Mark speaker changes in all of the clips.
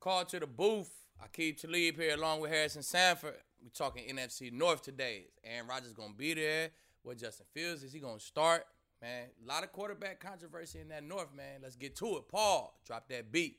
Speaker 1: Call to the booth. Aqib Talib here along with Harrison Sanford. We talking NFC North today. Aaron Rodgers gonna be there. What Justin Fields is he gonna start? Man, a lot of quarterback controversy in that North, man. Let's get to it. Paul, drop that beat.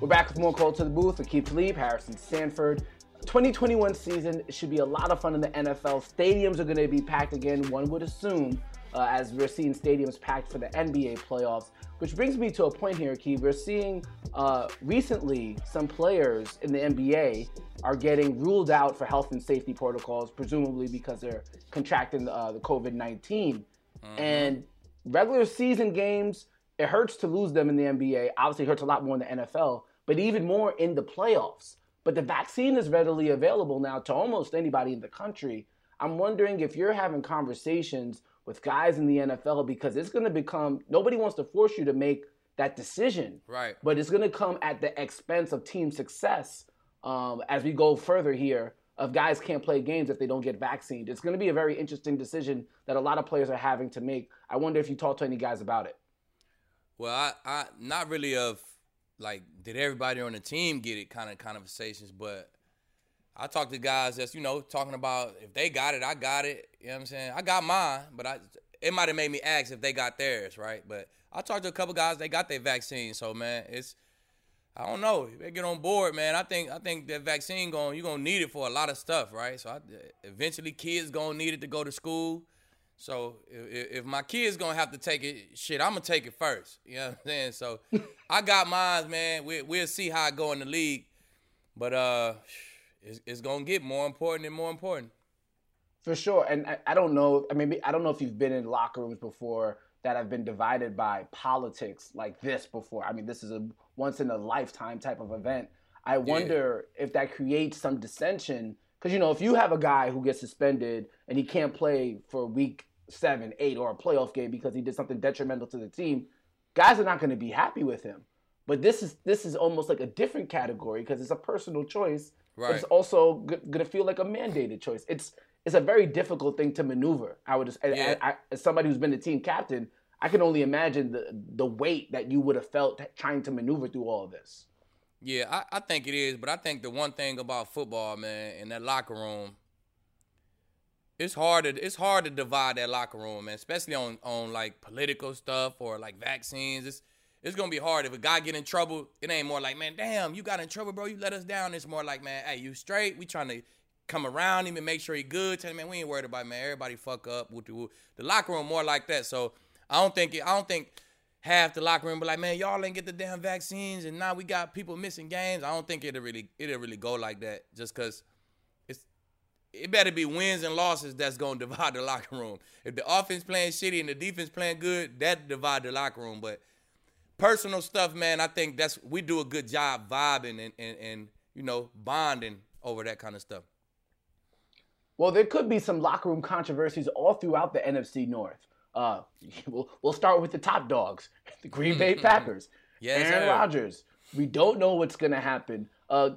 Speaker 2: We're back with more Call to the Booth with Keith Lee, Harrison Sanford. 2021 season should be a lot of fun in the NFL. Stadiums are going to be packed again, one would assume, uh, as we're seeing stadiums packed for the NBA playoffs. Which brings me to a point here, Keith. We're seeing uh, recently some players in the NBA are getting ruled out for health and safety protocols, presumably because they're contracting uh, the COVID 19. And regular season games, it hurts to lose them in the NBA. Obviously, it hurts a lot more in the NFL, but even more in the playoffs. But the vaccine is readily available now to almost anybody in the country. I'm wondering if you're having conversations with guys in the NFL because it's going to become nobody wants to force you to make that decision.
Speaker 1: Right.
Speaker 2: But it's going to come at the expense of team success um, as we go further here. Of guys can't play games if they don't get vaccinated. It's going to be a very interesting decision that a lot of players are having to make. I wonder if you talked to any guys about it.
Speaker 1: Well, I, I not really of like did everybody on the team get it kind of conversations, but I talked to guys that's you know talking about if they got it, I got it. You know what I'm saying? I got mine, but I it might have made me ask if they got theirs, right? But I talked to a couple guys, they got their vaccine, so man, it's I don't know. They get on board, man. I think I think that vaccine going you're gonna need it for a lot of stuff, right? So I, eventually, kids gonna need it to go to school. So if, if my kids gonna have to take it, shit, I'm gonna take it first. You know what I'm saying? So I got mine, man. We, we'll see how I go in the league, but uh, it's, it's gonna get more important and more important.
Speaker 2: For sure, and I, I don't know. I mean, I don't know if you've been in locker rooms before that have been divided by politics like this before. I mean, this is a once in a lifetime type of event. I wonder if that creates some dissension because you know if you have a guy who gets suspended and he can't play for a week seven, eight, or a playoff game because he did something detrimental to the team, guys are not going to be happy with him. But this is this is almost like a different category because it's a personal choice,
Speaker 1: Right.
Speaker 2: it's also g- going to feel like a mandated choice. It's it's a very difficult thing to maneuver. I would just,
Speaker 1: Yeah.
Speaker 2: I, I, as somebody who's been the team captain, I can only imagine the the weight that you would have felt trying to maneuver through all of this.
Speaker 1: Yeah, I, I think it is, but I think the one thing about football, man, in that locker room, it's hard to it's hard to divide that locker room, man, especially on on like political stuff or like vaccines. It's it's gonna be hard if a guy get in trouble. It ain't more like, man, damn, you got in trouble, bro. You let us down. It's more like, man, hey, you straight. We trying to come around him and make sure he good. Tell him, man, we ain't worried about it, man. Everybody fuck up. The locker room more like that. So I don't think it, I don't think half the locker room be like, man, y'all ain't get the damn vaccines, and now we got people missing games. I don't think it'll really it'll really go like that. Just cause it's it better be wins and losses that's gonna divide the locker room. If the offense playing shitty and the defense playing good, that divide the locker room. But personal stuff, man, I think that's we do a good job vibing and and, and you know bonding over that kind of stuff.
Speaker 2: Well, there could be some locker room controversies all throughout the NFC North. Uh, we'll, we'll start with the top dogs, the Green Bay Packers.
Speaker 1: Yes,
Speaker 2: Aaron. Rodgers. We don't know what's going to happen. Uh,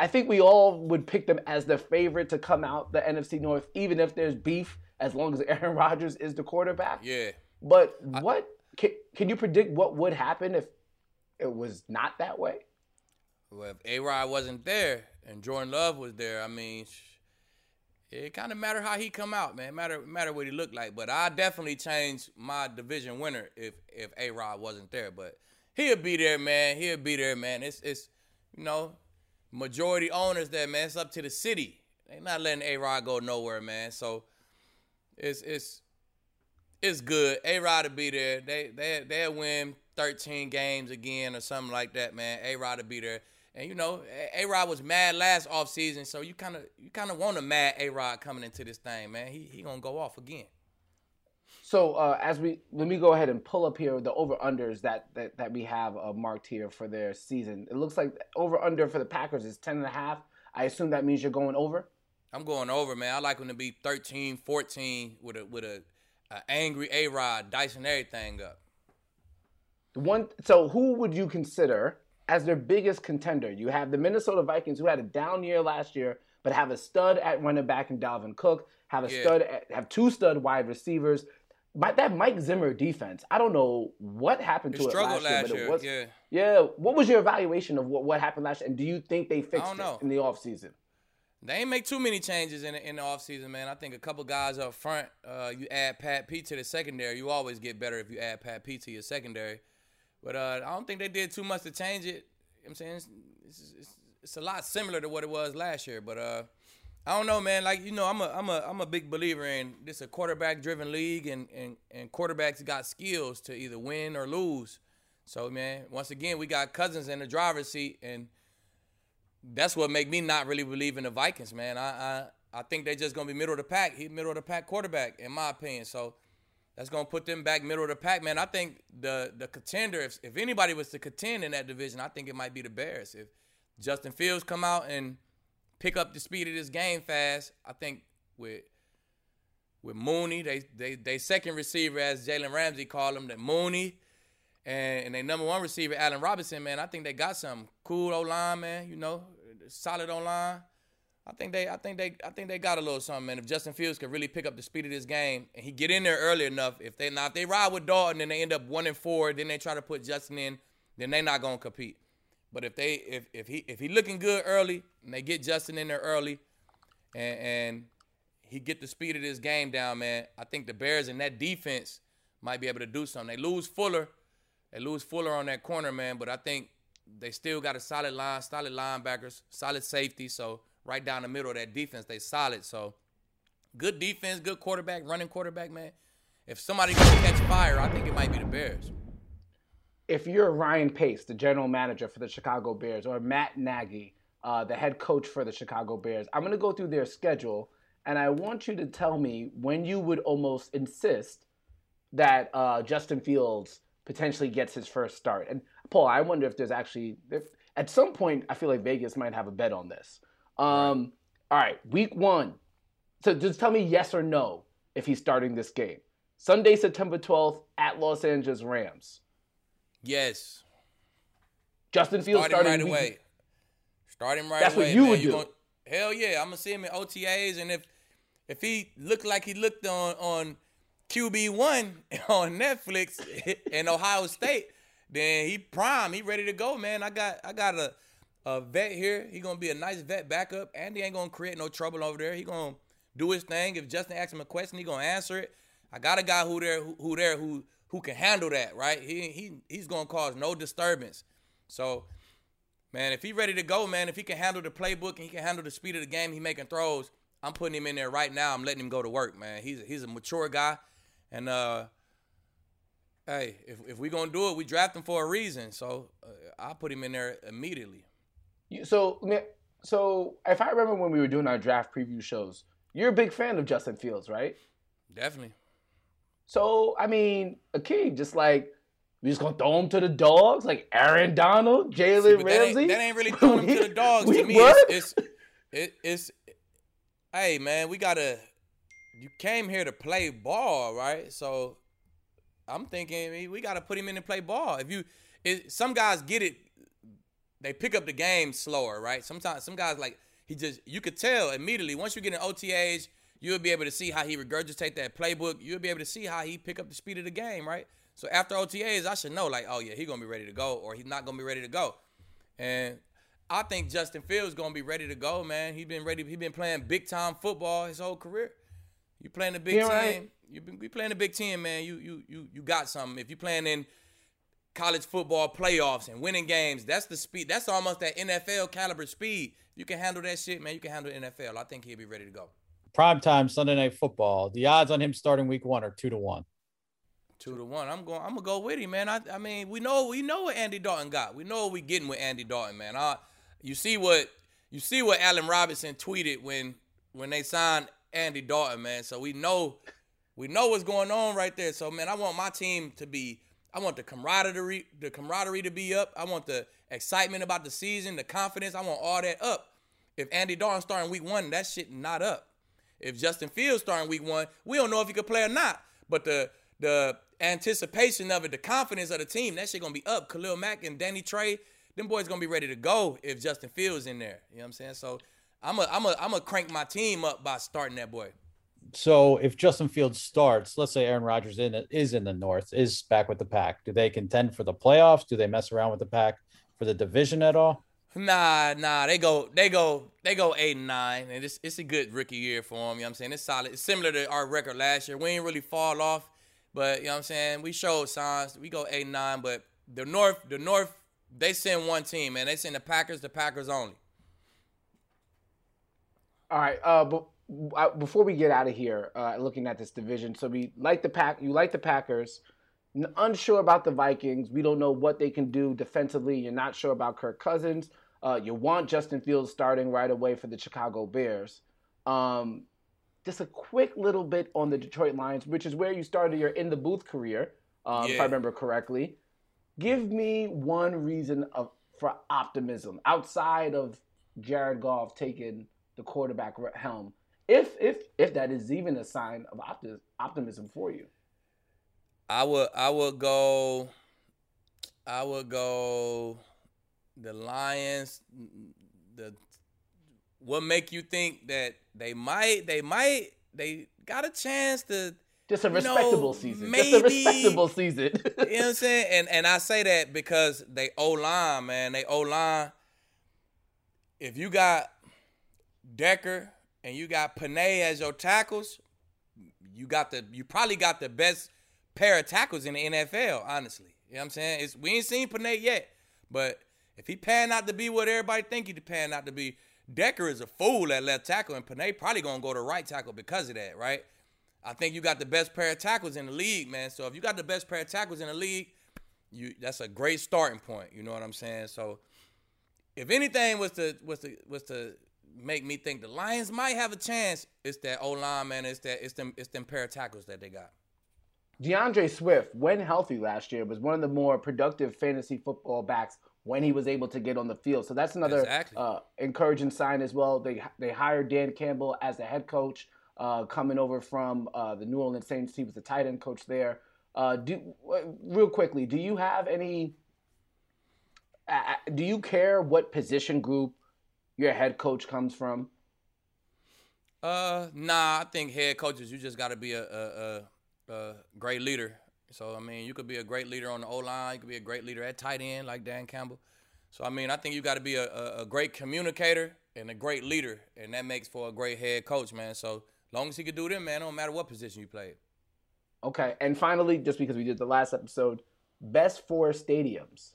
Speaker 2: I think we all would pick them as the favorite to come out the NFC North, even if there's beef, as long as Aaron Rodgers is the quarterback.
Speaker 1: Yeah.
Speaker 2: But what can, can you predict what would happen if it was not that way?
Speaker 1: Well, if A Rod wasn't there and Jordan Love was there, I mean, it kind of matter how he come out, man. Matter matter what he looked like. But I definitely change my division winner if if A Rod wasn't there. But he'll be there, man. He'll be there, man. It's it's you know majority owners there, man. It's up to the city. They not letting A Rod go nowhere, man. So it's it's it's good. A Rod to be there. They they they'll win 13 games again or something like that, man. A Rod to be there. And you know, A Rod was mad last offseason, so you kind of you kind of want a mad A Rod coming into this thing, man. He he gonna go off again.
Speaker 2: So uh, as we let me go ahead and pull up here the over unders that, that that we have uh, marked here for their season. It looks like over under for the Packers is ten and a half. I assume that means you're going over.
Speaker 1: I'm going over, man. I like them to be 13, 14 with a with a, a angry A Rod dicing everything up.
Speaker 2: One. So who would you consider as their biggest contender? You have the Minnesota Vikings, who had a down year last year, but have a stud at running back in Dalvin Cook. Have a
Speaker 1: Yeah.
Speaker 2: stud. At, have two stud wide receivers. My, that Mike Zimmer defense. I don't know what happened to it
Speaker 1: struggled
Speaker 2: last year,
Speaker 1: last
Speaker 2: but it was.
Speaker 1: yeah.
Speaker 2: Yeah. What was your evaluation of what, what happened last year? And do you think they fixed
Speaker 1: know.
Speaker 2: it in the offseason?
Speaker 1: They ain't make too many changes in the, in the offseason, man. I think a couple guys up front, uh, you add Pat Pete to the secondary. You always get better if you add Pat Pete to your secondary. But uh, I don't think they did too much to change it. You know what I'm saying? It's, it's, it's, it's a lot similar to what it was last year. But uh, I don't know, man. Like, you know, I'm a, I'm a, I'm a big believer in this a quarterback driven league, and, and, and quarterbacks got skills to either win or lose. So, man, once again, we got Cousins in the driver's seat, and that's what make me not really believe in the Vikings, man. I I, I think they're just gonna be middle of the pack. He middle of the pack quarterback, in my opinion. So that's gonna put them back middle of the pack, man. I think the the contender, if if anybody was to contend in that division, I think it might be the Bears. If Justin Fields come out and pick up the speed of this game fast, I think with with Mooney, they they they second receiver as Jalen Ramsey called him, that Mooney. And, and they number one receiver, Allen Robinson, man, I think they got some cool O line, man. You know, solid O line. I think they, I think they, I think they got a little something, man. If Justin Fields could really pick up the speed of this game and he get in there early enough, if they now if they ride with Dalton and they end up one and four, then they try to put Justin in, then they not gonna compete. But if they, if if he if he looking good early and they get Justin in there early, and and he get the speed of this game down, man, I think the Bears and that defense might be able to do something. They lose Fuller, they lose Fuller on that corner, man, but I think they still got a solid line, solid linebackers, solid safety. So right down the middle of that defense, they solid. So good defense, good quarterback, running quarterback, man. If somebody gonna catch fire, I think it might be the Bears.
Speaker 2: If you're Ryan Pace, the general manager for the Chicago Bears, or Matt Nagy, uh, the head coach for the Chicago Bears, I'm going to go through their schedule, and I want you to tell me when you would almost insist that uh, Justin Fields potentially gets his first start. And Paul, I wonder if there's actually, if at some point, I feel like Vegas might have a bet on this. Um, All right, week one. So just tell me yes or no if he's starting this game. Sunday, September 12th at Los Angeles Rams.
Speaker 1: Yes.
Speaker 2: Justin Fields
Speaker 1: Start him
Speaker 2: starting
Speaker 1: right
Speaker 2: week-
Speaker 1: away. Start him right
Speaker 2: That's what you
Speaker 1: man.
Speaker 2: would do.
Speaker 1: Gonna, hell yeah, I'm gonna see him in OTAs, and if if he looked like he looked on on QB one on Netflix in Ohio State, then he prime. He ready to go, man. I got I got a a vet here. He gonna be a nice vet backup. Andy ain't gonna create no trouble over there. He gonna do his thing. If Justin asks him a question, he gonna answer it. I got a guy who there who, who there who who can handle that, right? He he he's gonna cause no disturbance. So Man, if he ready to go, man, if he can handle the playbook and he can handle the speed of the game, he making throws. I'm putting him in there right now. I'm letting him go to work, man. He's he's a mature guy, and uh, hey, if if we gonna do it, we draft him for a reason. So uh, I'll put him in there immediately.
Speaker 2: So, so if I remember when we were doing our draft preview shows, you're a big fan of Justin Fields, right?
Speaker 1: Definitely.
Speaker 2: So, I mean, a king, just like we just gonna throw him to the dogs, like Aaron Donald, Jalen Ramsey.
Speaker 1: ain't, that ain't really throwing him to the dogs
Speaker 2: We-
Speaker 1: to me.
Speaker 2: what?
Speaker 1: It's, it's it, it's hey man, we gotta. You came here to play ball, right? So I'm thinking we- gotta put him in and play ball. If you, it, some guys get it, they pick up the game slower, right? Sometimes some guys like he just you could tell immediately once you get in OTAs, you'll be able to see how he regurgitate that playbook. You'll be able to see how he pick up the speed of the game, right? So after OTAs, I should know like, oh yeah, he gonna be ready to go, or he's not gonna be ready to go. And I think Justin Fields gonna be ready to go, man. He's been ready. He's been playing big time football his whole career. You playing the Big
Speaker 2: Yeah,
Speaker 1: Ten.
Speaker 2: right.
Speaker 1: You been we playing the Big Ten, man. You you you you got something. If you playing in college football playoffs and winning games, that's the speed. That's almost that NFL caliber speed. You can handle that shit, man. You can handle NFL. I think he'll be ready to go.
Speaker 3: Primetime Sunday night football. The odds on him starting week one are two to one.
Speaker 1: Two to one. I'm going. I'm gonna go with him, man. I, I mean, we know we know what Andy Dalton got. We know what we getting with Andy Dalton, man. I, you see what you see what Allen Robinson tweeted when when they signed Andy Dalton, man. So we know we know what's going on right there. So man, I want my team to be. I want the camaraderie, the camaraderie to be up. I want the excitement about the season, the confidence. I want all that up. if Andy Dalton starting week one, that shit not up. If Justin Fields starting week one, we don't know if he could play or not. But the the anticipation of it, the confidence of the team, that shit gonna be up. Khalil Mack and Danny Trey, them boys gonna be ready to go if Justin Fields in there. You know what I'm saying? So I'm a I'm a I'm a crank my team up by starting that boy.
Speaker 3: So if Justin Fields starts, let's say Aaron Rodgers in is in the North, is back with the pack. Do they contend for the playoffs? Do they mess around with the pack for the division at all?
Speaker 1: Nah, nah, they go, they go, they go eight and nine, and it's it's a good rookie year for them. You know what I'm saying? It's solid. It's similar to our record last year. We ain't really fall off, but you know what I'm saying? We showed signs. We go eight and nine, but the North, the North, they send one team, man. They send the Packers, the Packers only.
Speaker 2: All right, uh, but uh, before we get out of here, uh, looking at this division, so we like the pack. You like the Packers. Unsure about the Vikings. We don't know what they can do defensively. You're not sure about Kirk Cousins. Uh, you want Justin Fields starting right away for the Chicago Bears. Um, just a quick little bit on the Detroit Lions, which is where you started your in the booth career, um, yeah. if I remember correctly. Give me one reason of for optimism outside of Jared Goff taking the quarterback helm, if if if that is even a sign of opti- optimism for you.
Speaker 1: I would I would go I would go the Lions, the what make you think that they might they might they got a chance to
Speaker 2: just a respectable know, season. Maybe, just a respectable season.
Speaker 1: you know what I'm saying? And and I say that because they O line, man. They O line. If you got Decker and you got Penei as your tackles, you got the you probably got the best pair of tackles in the NFL, honestly. You know what I'm saying? It's, we ain't seen Penei yet, but if he pan out to be what everybody think he pan out to be, Decker is a fool at left tackle, and Penei probably gonna go to right tackle because of that, right? I think you got the best pair of tackles in the league, man. So if you got the best pair of tackles in the league, you that's a great starting point. You know what I'm saying? So if anything was to was to was to make me think the Lions might have a chance, it's that O line, man. It's that it's them it's them pair of tackles that they got.
Speaker 2: DeAndre Swift, when healthy last year, was one of the more productive fantasy football backs when he was able to get on the field. So that's another exactly. uh, encouraging sign as well. They they hired Dan Campbell as the head coach, uh, coming over from uh, the New Orleans Saints. He was the tight end coach there. Uh, do real quickly, do you have any? do you care what position group your head coach comes from?
Speaker 1: Uh, nah. I think head coaches, you just got to be a, a, a, a great leader so I mean, you could be a great leader on the O line. You could be a great leader at tight end, like Dan Campbell. So I mean, I think you got to be a, a, a, great communicator and a great leader, and that makes for a great head coach, man. So long as he could do them, man, no matter what position you played.
Speaker 2: Okay, and finally, just because we did the last episode, best four stadiums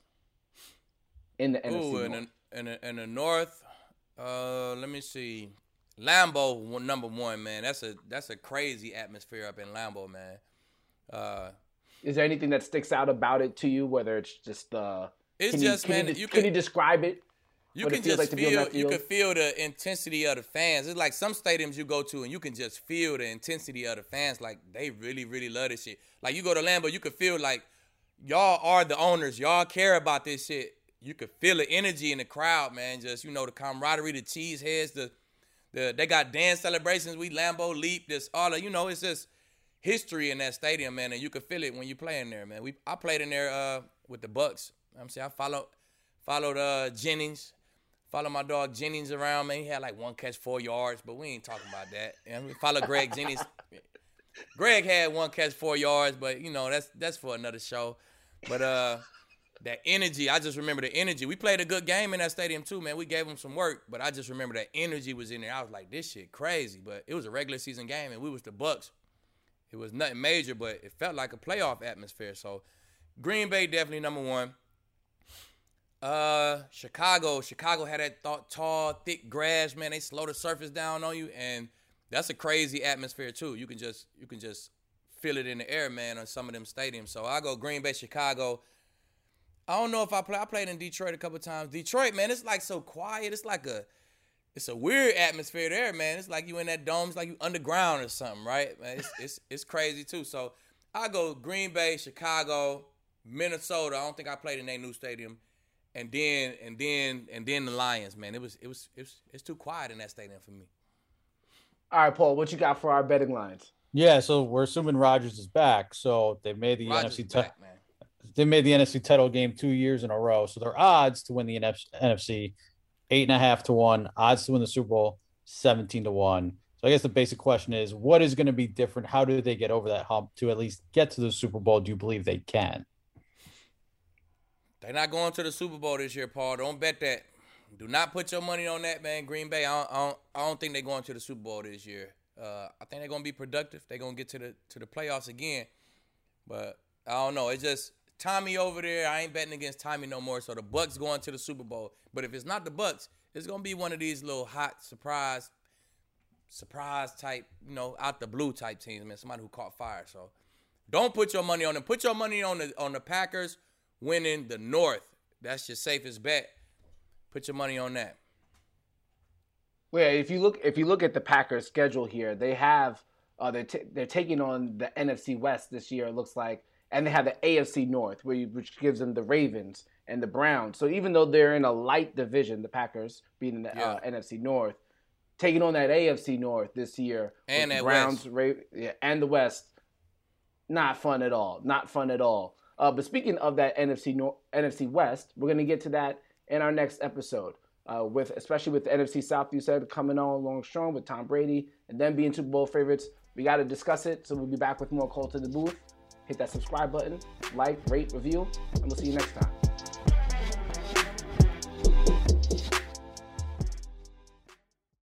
Speaker 2: in the NFC
Speaker 1: Ooh, in the, in the, in the North. Uh, let me see. Lambeau number one, man. That's a that's a crazy atmosphere up in Lambeau, man. Uh,
Speaker 2: is there anything that sticks out about it to you? Whether it's just uh,
Speaker 1: it's just
Speaker 2: you,
Speaker 1: man,
Speaker 2: you, you can, can you describe it?
Speaker 1: You can just like feel you can feel the intensity of the fans. It's like some stadiums you go to and you can just feel the intensity of the fans. Like they really, really love this shit. Like you go to Lambeau, you can feel like y'all are the owners. Y'all care about this shit. You can feel the energy in the crowd, man. Just you know the camaraderie, the cheese heads, the the they got dance celebrations. We Lambeau leap, this all of you know. It's just history in that stadium, man, and you can feel it when you play in there, man. We I played in there uh, with the Bucks. I'm saying I followed followed uh, Jennings, followed my dog Jennings around, man. He had like one catch, four yards, but we ain't talking about that. And we followed Greg Jennings. Greg had one catch, four yards, but you know that's that's for another show. But uh, that energy, I just remember the energy. We played a good game in that stadium too, man. We gave them some work, but I just remember that energy was in there. I was like, this shit crazy. But it was a regular season game, and we was the Bucks. It was nothing major, but it felt like a playoff atmosphere. So Green Bay definitely number one. Uh, Chicago. Chicago had that th- tall, thick grass, man. They slow the surface down on you, and that's a crazy atmosphere too. You can just you can just feel it in the air, man, on some of them stadiums. So I go Green Bay, Chicago. I don't know if I play. I played in Detroit a couple times. Detroit, man, it's like so quiet. It's like a it's a weird atmosphere there, man. It's like you in that dome, it's like you underground or something, right? Man, it's it's it's crazy too. So I go Green Bay, Chicago, Minnesota. I don't think I played in a new stadium, and then and then and then the Lions, man. It was it was it was it's too quiet in that stadium for me.
Speaker 2: All right, Paul, what you got for our betting lines?
Speaker 3: Yeah, so we're assuming Rodgers is back. So they made the
Speaker 1: Rodgers
Speaker 3: NFC
Speaker 1: is
Speaker 3: ti-
Speaker 1: back, man.
Speaker 3: they made the NFC title game two years in a row. So their odds to win the NFC, NFC eight and a half to one, odds to win the Super Bowl, 17 to one. So I guess the basic question is what is going to be different? How do they get over that hump to at least get to the Super Bowl? Do you believe they can?
Speaker 1: They're not going to the Super Bowl this year, Paul. Don't bet that. Do not put your money on that, man. Green Bay. I don't, I don't, I don't think they're going to the Super Bowl this year. Uh, I think they're going to be productive. They're going to get to the to the playoffs again. But I don't know. It's just Tommy over there. I ain't betting against Tommy no more. So the Bucks going to the Super Bowl. But if it's not the Bucks, it's to be one of these little hot surprise, surprise type, you know, out the blue type teams, man. Somebody who caught fire. So don't put your money on them. Put your money on the on the Packers winning the North. That's your safest bet. Put your money on that.
Speaker 2: Well, yeah, if you look if you look at the Packers schedule here, they have uh, they're t- they're taking on the NFC West this year. It looks like, and they have the AFC North, you, which gives them the Ravens and the Browns. So even though they're in a light division, the Packers being in the uh, NFC North, taking on that AFC North this year,
Speaker 1: And
Speaker 2: with the Browns,
Speaker 1: West.
Speaker 2: Ra- yeah, and the West, not fun at all. Not fun at all. Uh, but speaking of that NFC NFC West, we're gonna get to that in our next episode. Uh, with especially with the NFC South, you said coming on along strong with Tom Brady and then being Super Bowl favorites. We got to discuss it. So we'll be back with more Call to the Booth. Hit that subscribe button, like, rate, review, and we'll see you next time.